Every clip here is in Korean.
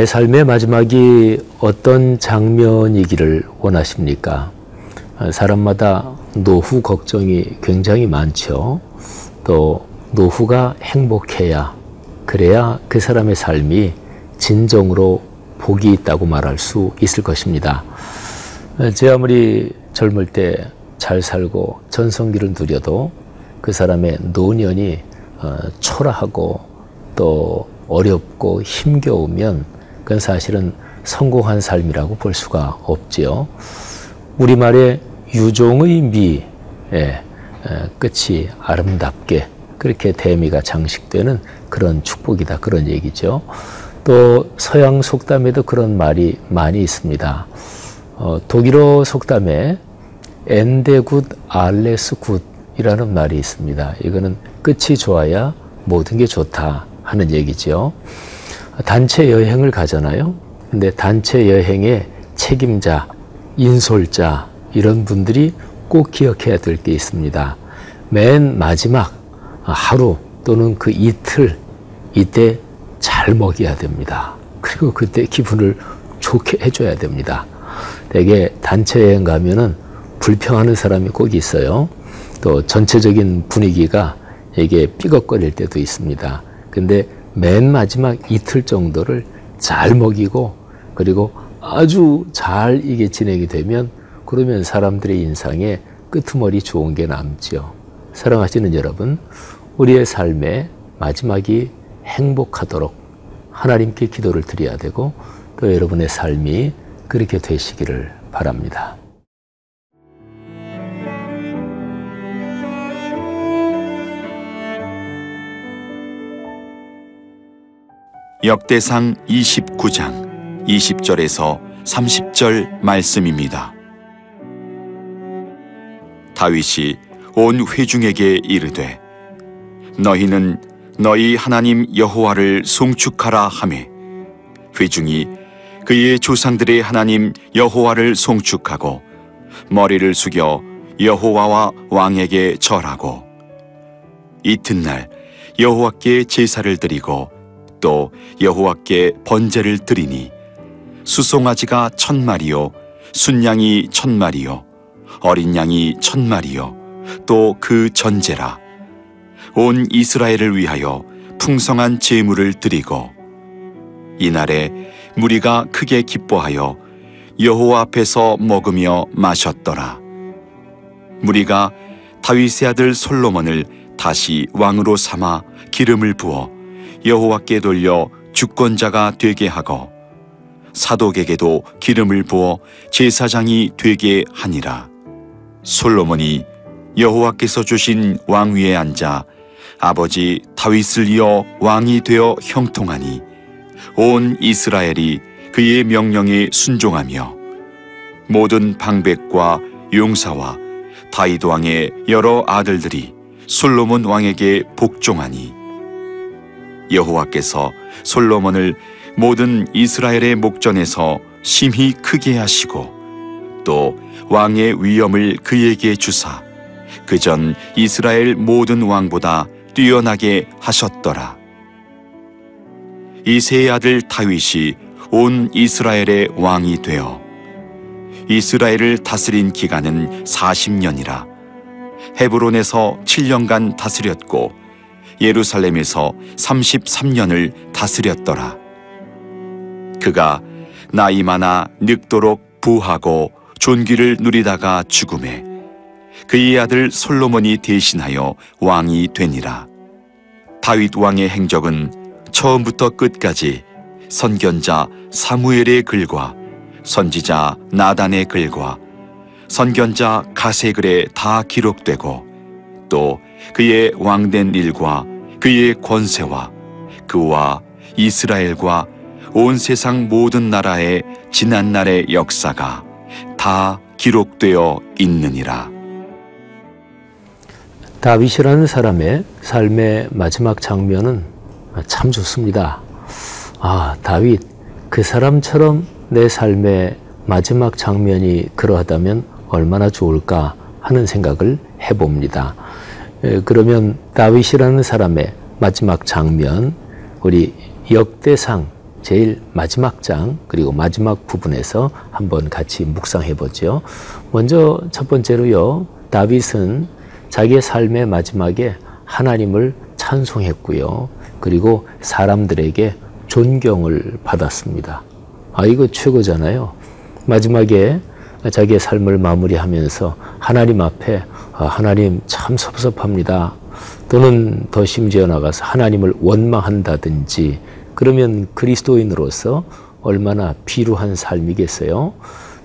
내 삶의 마지막이 어떤 장면이기를 원하십니까? 어, 사람마다 노후 걱정이 굉장히 많죠. 또 노후가 행복해야 그래야 그 사람의 삶이 진정으로 복이 있다고 말할 수 있을 것입니다. 어, 제 아무리 젊을 때 잘 살고 전성기를 누려도 그 사람의 노년이 어, 초라하고 또 어렵고 힘겨우면 그건 사실은 성공한 삶이라고 볼 수가 없지요. 우리말의 유종의 미, 예, 끝이 아름답게 그렇게 대미가 장식되는 그런 축복이다. 그런 얘기죠. 또 서양 속담에도 그런 말이 많이 있습니다. 어, 독일어 속담에 엔데굿 알레스 굿이라는 말이 있습니다. 이거는 끝이 좋아야 모든 게 좋다 하는 얘기죠. 단체 여행을 가잖아요. 근데 단체 여행의 책임자, 인솔자 이런 분들이 꼭 기억해야 될 게 있습니다. 맨 마지막 하루 또는 그 이틀 이때 잘 먹여야 됩니다. 그리고 그때 기분을 좋게 해줘야 됩니다. 대개 단체 여행 가면은 불평하는 사람이 꼭 있어요. 또 전체적인 분위기가 이게 삐걱거릴 때도 있습니다. 근데 맨 마지막 이틀 정도를 잘 먹이고 그리고 아주 잘 이게 진행이 되면 그러면 사람들의 인상에 끄트머리 좋은 게 남지요. 사랑하시는 여러분, 우리의 삶의 마지막이 행복하도록 하나님께 기도를 드려야 되고 또 여러분의 삶이 그렇게 되시기를 바랍니다. 역대상 29장 20절에서 30절 말씀입니다. 다윗이 온 회중에게 이르되 너희는 너희 하나님 여호와를 송축하라 하매 회중이 그의 조상들의 하나님 여호와를 송축하고 머리를 숙여 여호와와 왕에게 절하고 이튿날 여호와께 제사를 드리고 또 여호와께 번제를 드리니 수송아지가 천 마리요 순양이 천 마리요 어린 양이 천 마리요 또 그 전제라. 온 이스라엘을 위하여 풍성한 제물을 드리고 이날에 무리가 크게 기뻐하여 여호와 앞에서 먹으며 마셨더라. 무리가 다윗의 아들 솔로몬을 다시 왕으로 삼아 기름을 부어 여호와께 돌려 주권자가 되게 하고 사독에게도 기름을 부어 제사장이 되게 하니라. 솔로몬이 여호와께서 주신 왕위에 앉아 아버지 다윗을 이어 왕이 되어 형통하니 온 이스라엘이 그의 명령에 순종하며 모든 방백과 용사와 다윗 왕의 여러 아들들이 솔로몬 왕에게 복종하니 여호와께서 솔로몬을 모든 이스라엘의 목전에서 심히 크게 하시고 또 왕의 위엄을 그에게 주사 그 전 이스라엘 모든 왕보다 뛰어나게 하셨더라. 이세의 아들 다윗이 온 이스라엘의 왕이 되어 이스라엘을 다스린 기간은 40년이라 헤브론에서 7년간 다스렸고 예루살렘에서 33년을 다스렸더라. 그가 나이 많아 늙도록 부하고 존귀를 누리다가 죽음에 그의 아들 솔로몬이 대신하여 왕이 되니라. 다윗 왕의 행적은 처음부터 끝까지 선견자 사무엘의 글과 선지자 나단의 글과 선견자 가세 글에 다 기록되고 또 그의 왕된 일과 그의 권세와 그와 이스라엘과 온 세상 모든 나라의 지난 날의 역사가 다 기록되어 있느니라. 다윗이라는 사람의 삶의 마지막 장면은 참 좋습니다. 아, 다윗, 그 사람처럼 내 삶의 마지막 장면이 그러하다면 얼마나 좋을까 하는 생각을 해봅니다. 그러면 다윗이라는 사람의 마지막 장면, 우리 역대상 제일 마지막 장 그리고 마지막 부분에서 한번 같이 묵상해 보죠. 먼저 첫 번째로요. 다윗은 자기의 삶의 마지막에 하나님을 찬송했고요. 그리고 사람들에게 존경을 받았습니다. 아, 이거 최고잖아요. 마지막에 자기의 삶을 마무리하면서 하나님 앞에 아, 하나님 참 섭섭합니다. 또는 더 심지어 나가서 하나님을 원망한다든지 그러면 그리스도인으로서 얼마나 비루한 삶이겠어요.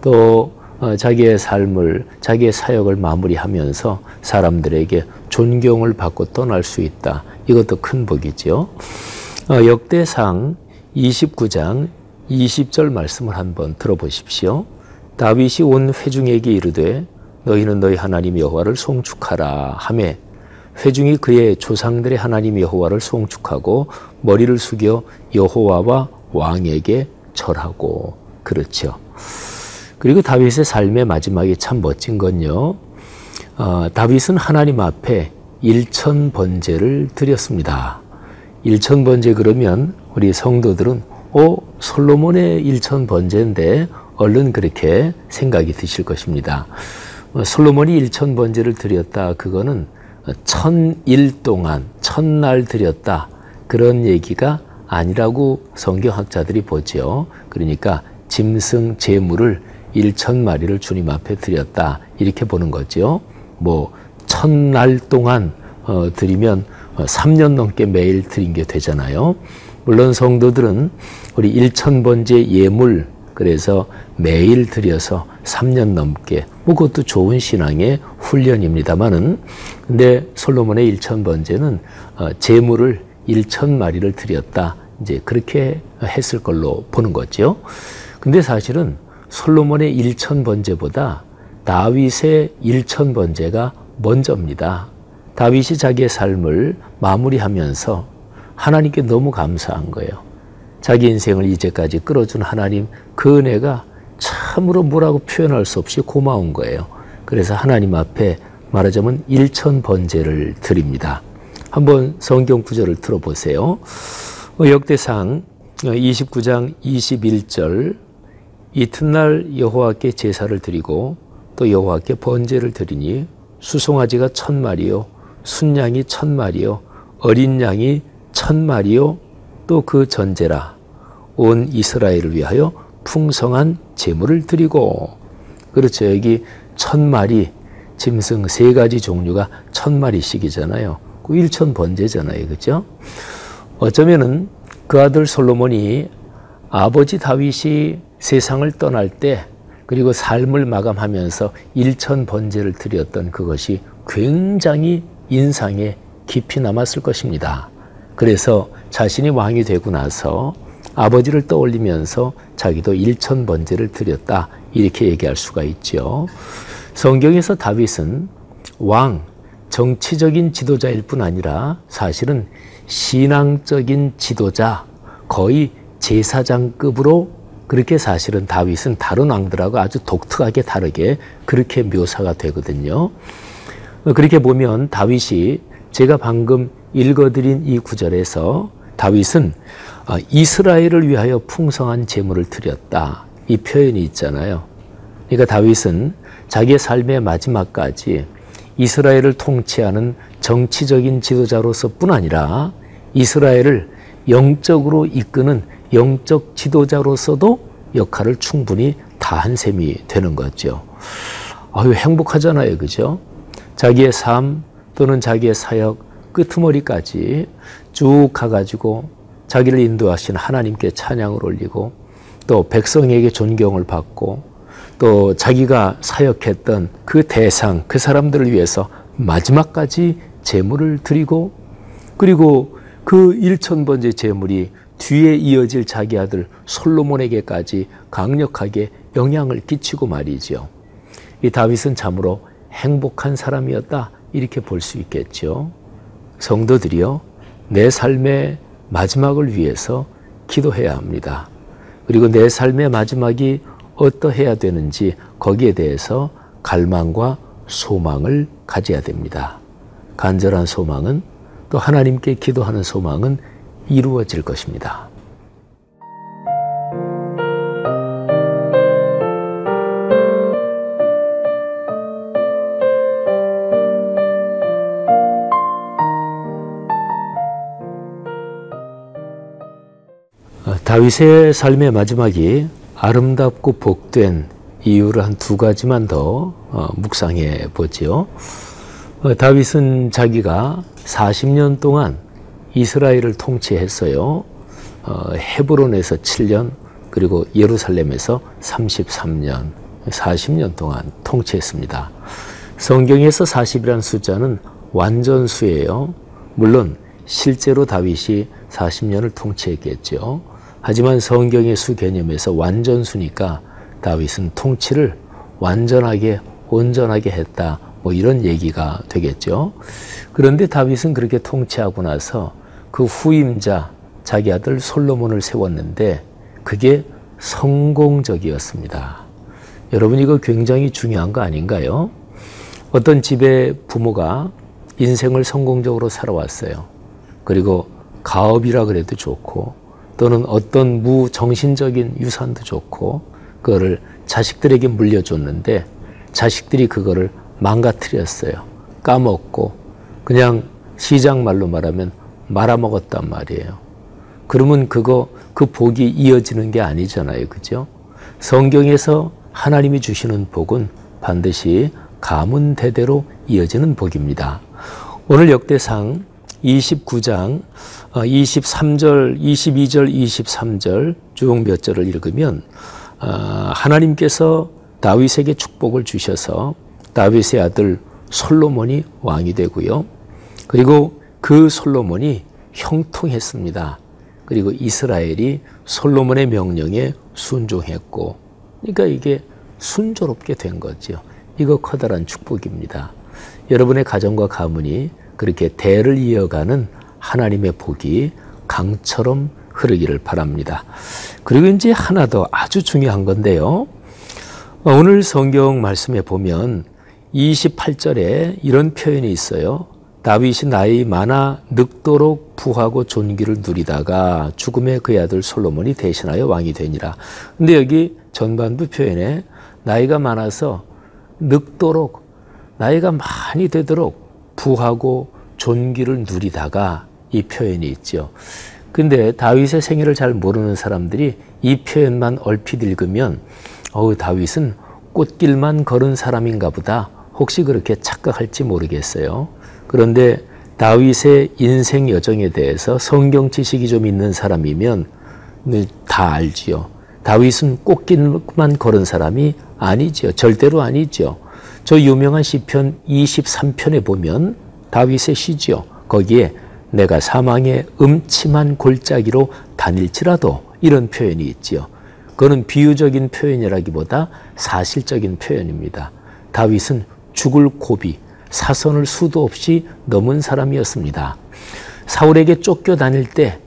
또 어, 자기의 삶을 자기의 사역을 마무리하면서 사람들에게 존경을 받고 떠날 수 있다. 이것도 큰 복이죠. 어, 역대상 29장 20절 말씀을 한번 들어보십시오. 다윗이 온 회중에게 이르되 너희는 너희 하나님 여호와를 송축하라 하매 회중이 그의 조상들의 하나님 여호와를 송축하고 머리를 숙여 여호와와 왕에게 절하고 그렇죠. 그리고 다윗의 삶의 마지막이 참 멋진 건요. 어, 다윗은 하나님 앞에 일천 번제를 드렸습니다. 일천 번제 그러면 우리 성도들은 오 솔로몬의 일천 번제인데 얼른 그렇게 생각이 드실 것입니다. 어, 솔로몬이 일천 번제를 드렸다 그거는 천일 동안 천날 드렸다 그런 얘기가 아니라고 성경학자들이 보죠. 그러니까 짐승 제물을 일천 마리를 주님 앞에 드렸다 이렇게 보는 거죠. 뭐 천날 동안 어, 드리면 3년 넘게 매일 드린 게 되잖아요. 물론 성도들은 우리 일천 번째 예물 그래서 매일 드려서 3년 넘게 뭐 그것도 좋은 신앙의 훈련입니다만은 근데 솔로몬의 일천 번째는 어, 제물을 일천 마리를 드렸다 이제 그렇게 했을 걸로 보는 거죠. 근데 사실은 솔로몬의 일천 번제보다 다윗의 일천 번제가 먼저입니다. 다윗이 자기의 삶을 마무리하면서 하나님께 너무 감사한 거예요. 자기 인생을 이제까지 끌어준 하나님 그 은혜가 참으로 뭐라고 표현할 수 없이 고마운 거예요. 그래서 하나님 앞에 말하자면 일천 번제를 드립니다. 한번 성경 구절을 들어보세요. 어, 역대상 29장 21절 이튿날 여호와께 제사를 드리고 또 여호와께 번제를 드리니 수송아지가 천 마리요 순양이 천 마리요 어린 양이 천 마리요 또 그 전제라 온 이스라엘을 위하여 풍성한 제물을 드리고 그렇죠. 여기 천 마리 짐승 세 가지 종류가 천 마리씩이잖아요. 그 일천 번제잖아요. 그죠? 어쩌면은 그 아들 솔로몬이 아버지 다윗이 세상을 떠날 때 그리고 삶을 마감하면서 일천 번제를 드렸던 그것이 굉장히 인상에 깊이 남았을 것입니다. 그래서 자신이 왕이 되고 나서 아버지를 떠올리면서 자기도 일천 번제를 드렸다 이렇게 얘기할 수가 있죠. 성경에서 다윗은 왕 정치적인 지도자일 뿐 아니라 사실은 신앙적인 지도자 거의 제사장급으로 그렇게 사실은 다윗은 다른 왕들하고 아주 독특하게 다르게 그렇게 묘사가 되거든요. 그렇게 보면 다윗이 제가 방금 읽어드린 이 구절에서 다윗은 아, 이스라엘을 위하여 풍성한 재물을 드렸다. 이 표현이 있잖아요. 그러니까 다윗은 자기의 삶의 마지막까지 이스라엘을 통치하는 정치적인 지도자로서 뿐 아니라 이스라엘을 영적으로 이끄는 영적 지도자로서도 역할을 충분히 다한 셈이 되는 거죠. 아유, 행복하잖아요. 그죠? 자기의 삶 또는 자기의 사역 끄트머리까지 쭉 가가지고 자기를 인도하신 하나님께 찬양을 올리고 또 백성에게 존경을 받고 또 자기가 사역했던 그 대상, 그 사람들을 위해서 마지막까지 제물을 드리고 그리고 그 일천 번째 제물이 뒤에 이어질 자기 아들 솔로몬에게까지 강력하게 영향을 끼치고 말이죠. 이 다윗은 참으로 행복한 사람이었다 이렇게 볼 수 있겠죠. 성도들이요 내 삶의 마지막을 위해서 기도해야 합니다. 그리고 내 삶의 마지막이 어떠해야 되는지 거기에 대해서 갈망과 소망을 가져야 됩니다. 간절한 소망은 또 하나님께 기도하는 소망은 이루어질 것입니다. 다윗의 삶의 마지막이 아름답고 복된 이유를 한 두 가지만 더 어, 묵상해 보지요. 어, 다윗은 자기가 40년 동안 이스라엘을 통치했어요. 어, 헤브론에서 7년 그리고 예루살렘에서 33년 40년 동안 통치했습니다. 성경에서 40이라는 숫자는 완전수예요. 물론 실제로 다윗이 40년을 통치했겠죠. 하지만 성경의 수 개념에서 완전수니까 다윗은 통치를 완전하게 온전하게 했다. 뭐 이런 얘기가 되겠죠. 그런데 다윗은 그렇게 통치하고 나서 그 후임자 자기 아들 솔로몬을 세웠는데 그게 성공적이었습니다. 여러분 이거 굉장히 중요한 거 아닌가요? 어떤 집의 부모가 인생을 성공적으로 살아왔어요. 그리고 가업이라 그래도 좋고 또는 어떤 무정신적인 유산도 좋고 그거를 자식들에게 물려줬는데 자식들이 그거를 망가뜨렸어요. 까먹고 그냥 시장 말로 말하면 말아먹었단 말이에요. 그러면 그거 그 복이 이어지는 게 아니잖아요. 그죠? 성경에서 하나님이 주시는 복은 반드시 가문 대대로 이어지는 복입니다. 오늘 역대상 29장 23절, 22절, 23절 쭉 몇 절을 읽으면 어, 하나님께서 다윗에게 축복을 주셔서 다윗의 아들 솔로몬이 왕이 되고요. 그리고 그 솔로몬이 형통했습니다. 그리고 이스라엘이 솔로몬의 명령에 순종했고, 그러니까 이게 순조롭게 된 거죠. 이거 커다란 축복입니다. 여러분의 가정과 가문이 그렇게 대를 이어가는 하나님의 복이 강처럼 흐르기를 바랍니다. 그리고 이제 하나 더 아주 중요한 건데요. 오늘 성경 말씀에 보면 28절에 이런 표현이 있어요. 다윗이 나이 많아 늙도록 부하고 존귀를 누리다가 죽음의 그의 아들 솔로몬이 대신하여 왕이 되니라. 근데 여기 전반부 표현에 나이가 많아서 늙도록 나이가 많이 되도록 부하고 존귀를 누리다가 이 표현이 있죠. 근데 다윗의 생애를 잘 모르는 사람들이 이 표현만 얼핏 읽으면 어우 다윗은 꽃길만 걸은 사람인가 보다 혹시 그렇게 착각할지 모르겠어요. 그런데 다윗의 인생 여정에 대해서 성경 지식이 좀 있는 사람이면 다 알지요. 다윗은 꽃길만 걸은 사람이 아니지요. 절대로 아니죠. 저 유명한 시편 23편에 보면 다윗의 시지요. 거기에 내가 사망의 음침한 골짜기로 다닐지라도 이런 표현이 있지요. 그거는 비유적인 표현이라기보다 사실적인 표현입니다. 다윗은 죽을 고비, 사선을 수도 없이 넘은 사람이었습니다. 사울에게 쫓겨 다닐 때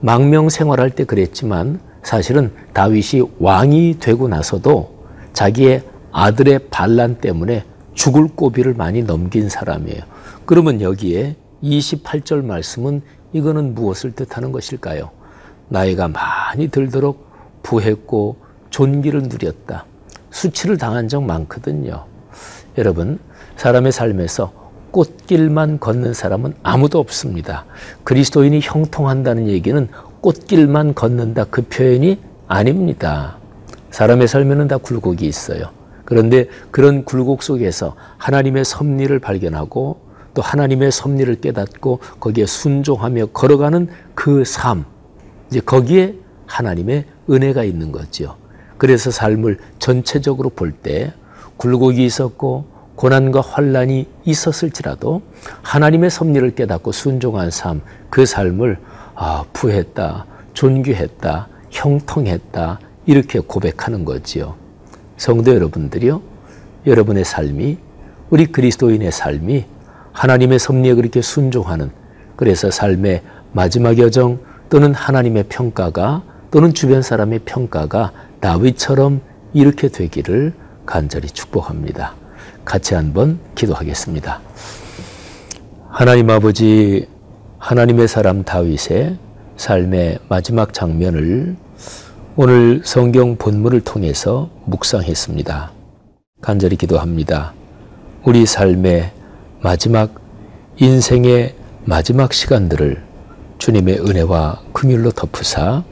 망명 생활할 때 그랬지만 사실은 다윗이 왕이 되고 나서도 자기의 아들의 반란 때문에 죽을 고비를 많이 넘긴 사람이에요. 그러면 여기에 28절 말씀은 이거는 무엇을 뜻하는 것일까요? 나이가 많이 들도록 부했고 존귀를 누렸다. 수치를 당한 적 많거든요. 여러분, 사람의 삶에서 꽃길만 걷는 사람은 아무도 없습니다. 그리스도인이 형통한다는 얘기는 꽃길만 걷는다 그 표현이 아닙니다. 사람의 삶에는 다 굴곡이 있어요. 그런데 그런 굴곡 속에서 하나님의 섭리를 발견하고 또 하나님의 섭리를 깨닫고 거기에 순종하며 걸어가는 그 삶, 이제 거기에 하나님의 은혜가 있는 거죠. 그래서 삶을 전체적으로 볼 때 굴곡이 있었고 고난과 환란이 있었을지라도 하나님의 섭리를 깨닫고 순종한 삶, 그 삶을 아, 부했다, 존귀했다, 형통했다 이렇게 고백하는 거지요. 성도 여러분들이요, 여러분의 삶이 우리 그리스도인의 삶이 하나님의 섭리에 그렇게 순종하는 그래서 삶의 마지막 여정 또는 하나님의 평가가 또는 주변 사람의 평가가 다윗처럼 이렇게 되기를 간절히 축복합니다. 같이 한번 기도하겠습니다. 하나님 아버지, 하나님의 사람 다윗의 삶의 마지막 장면을 오늘 성경 본문을 통해서 묵상했습니다. 간절히 기도합니다. 우리 삶의 마지막 인생의 마지막 시간들을 주님의 은혜와 긍휼로 덮으사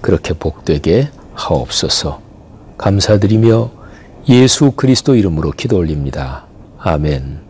그렇게 복되게 하옵소서. 감사드리며 예수 그리스도 이름으로 기도 올립니다. 아멘.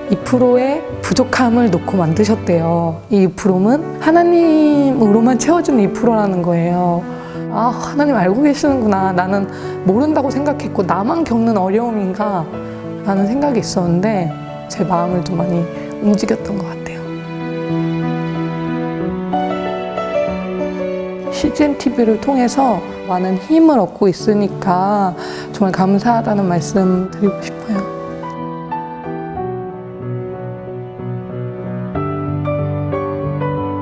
2%의 부족함을 놓고 만드셨대요. 이 2%는 하나님으로만 채워주는 2%라는 거예요. 아, 하나님 알고 계시는구나. 나는 모른다고 생각했고, 나만 겪는 어려움인가? 라는 생각이 있었는데, 제 마음을 좀 많이 움직였던 것 같아요. CGN TV를 통해서 많은 힘을 얻고 있으니까 정말 감사하다는 말씀 드리고 싶어요.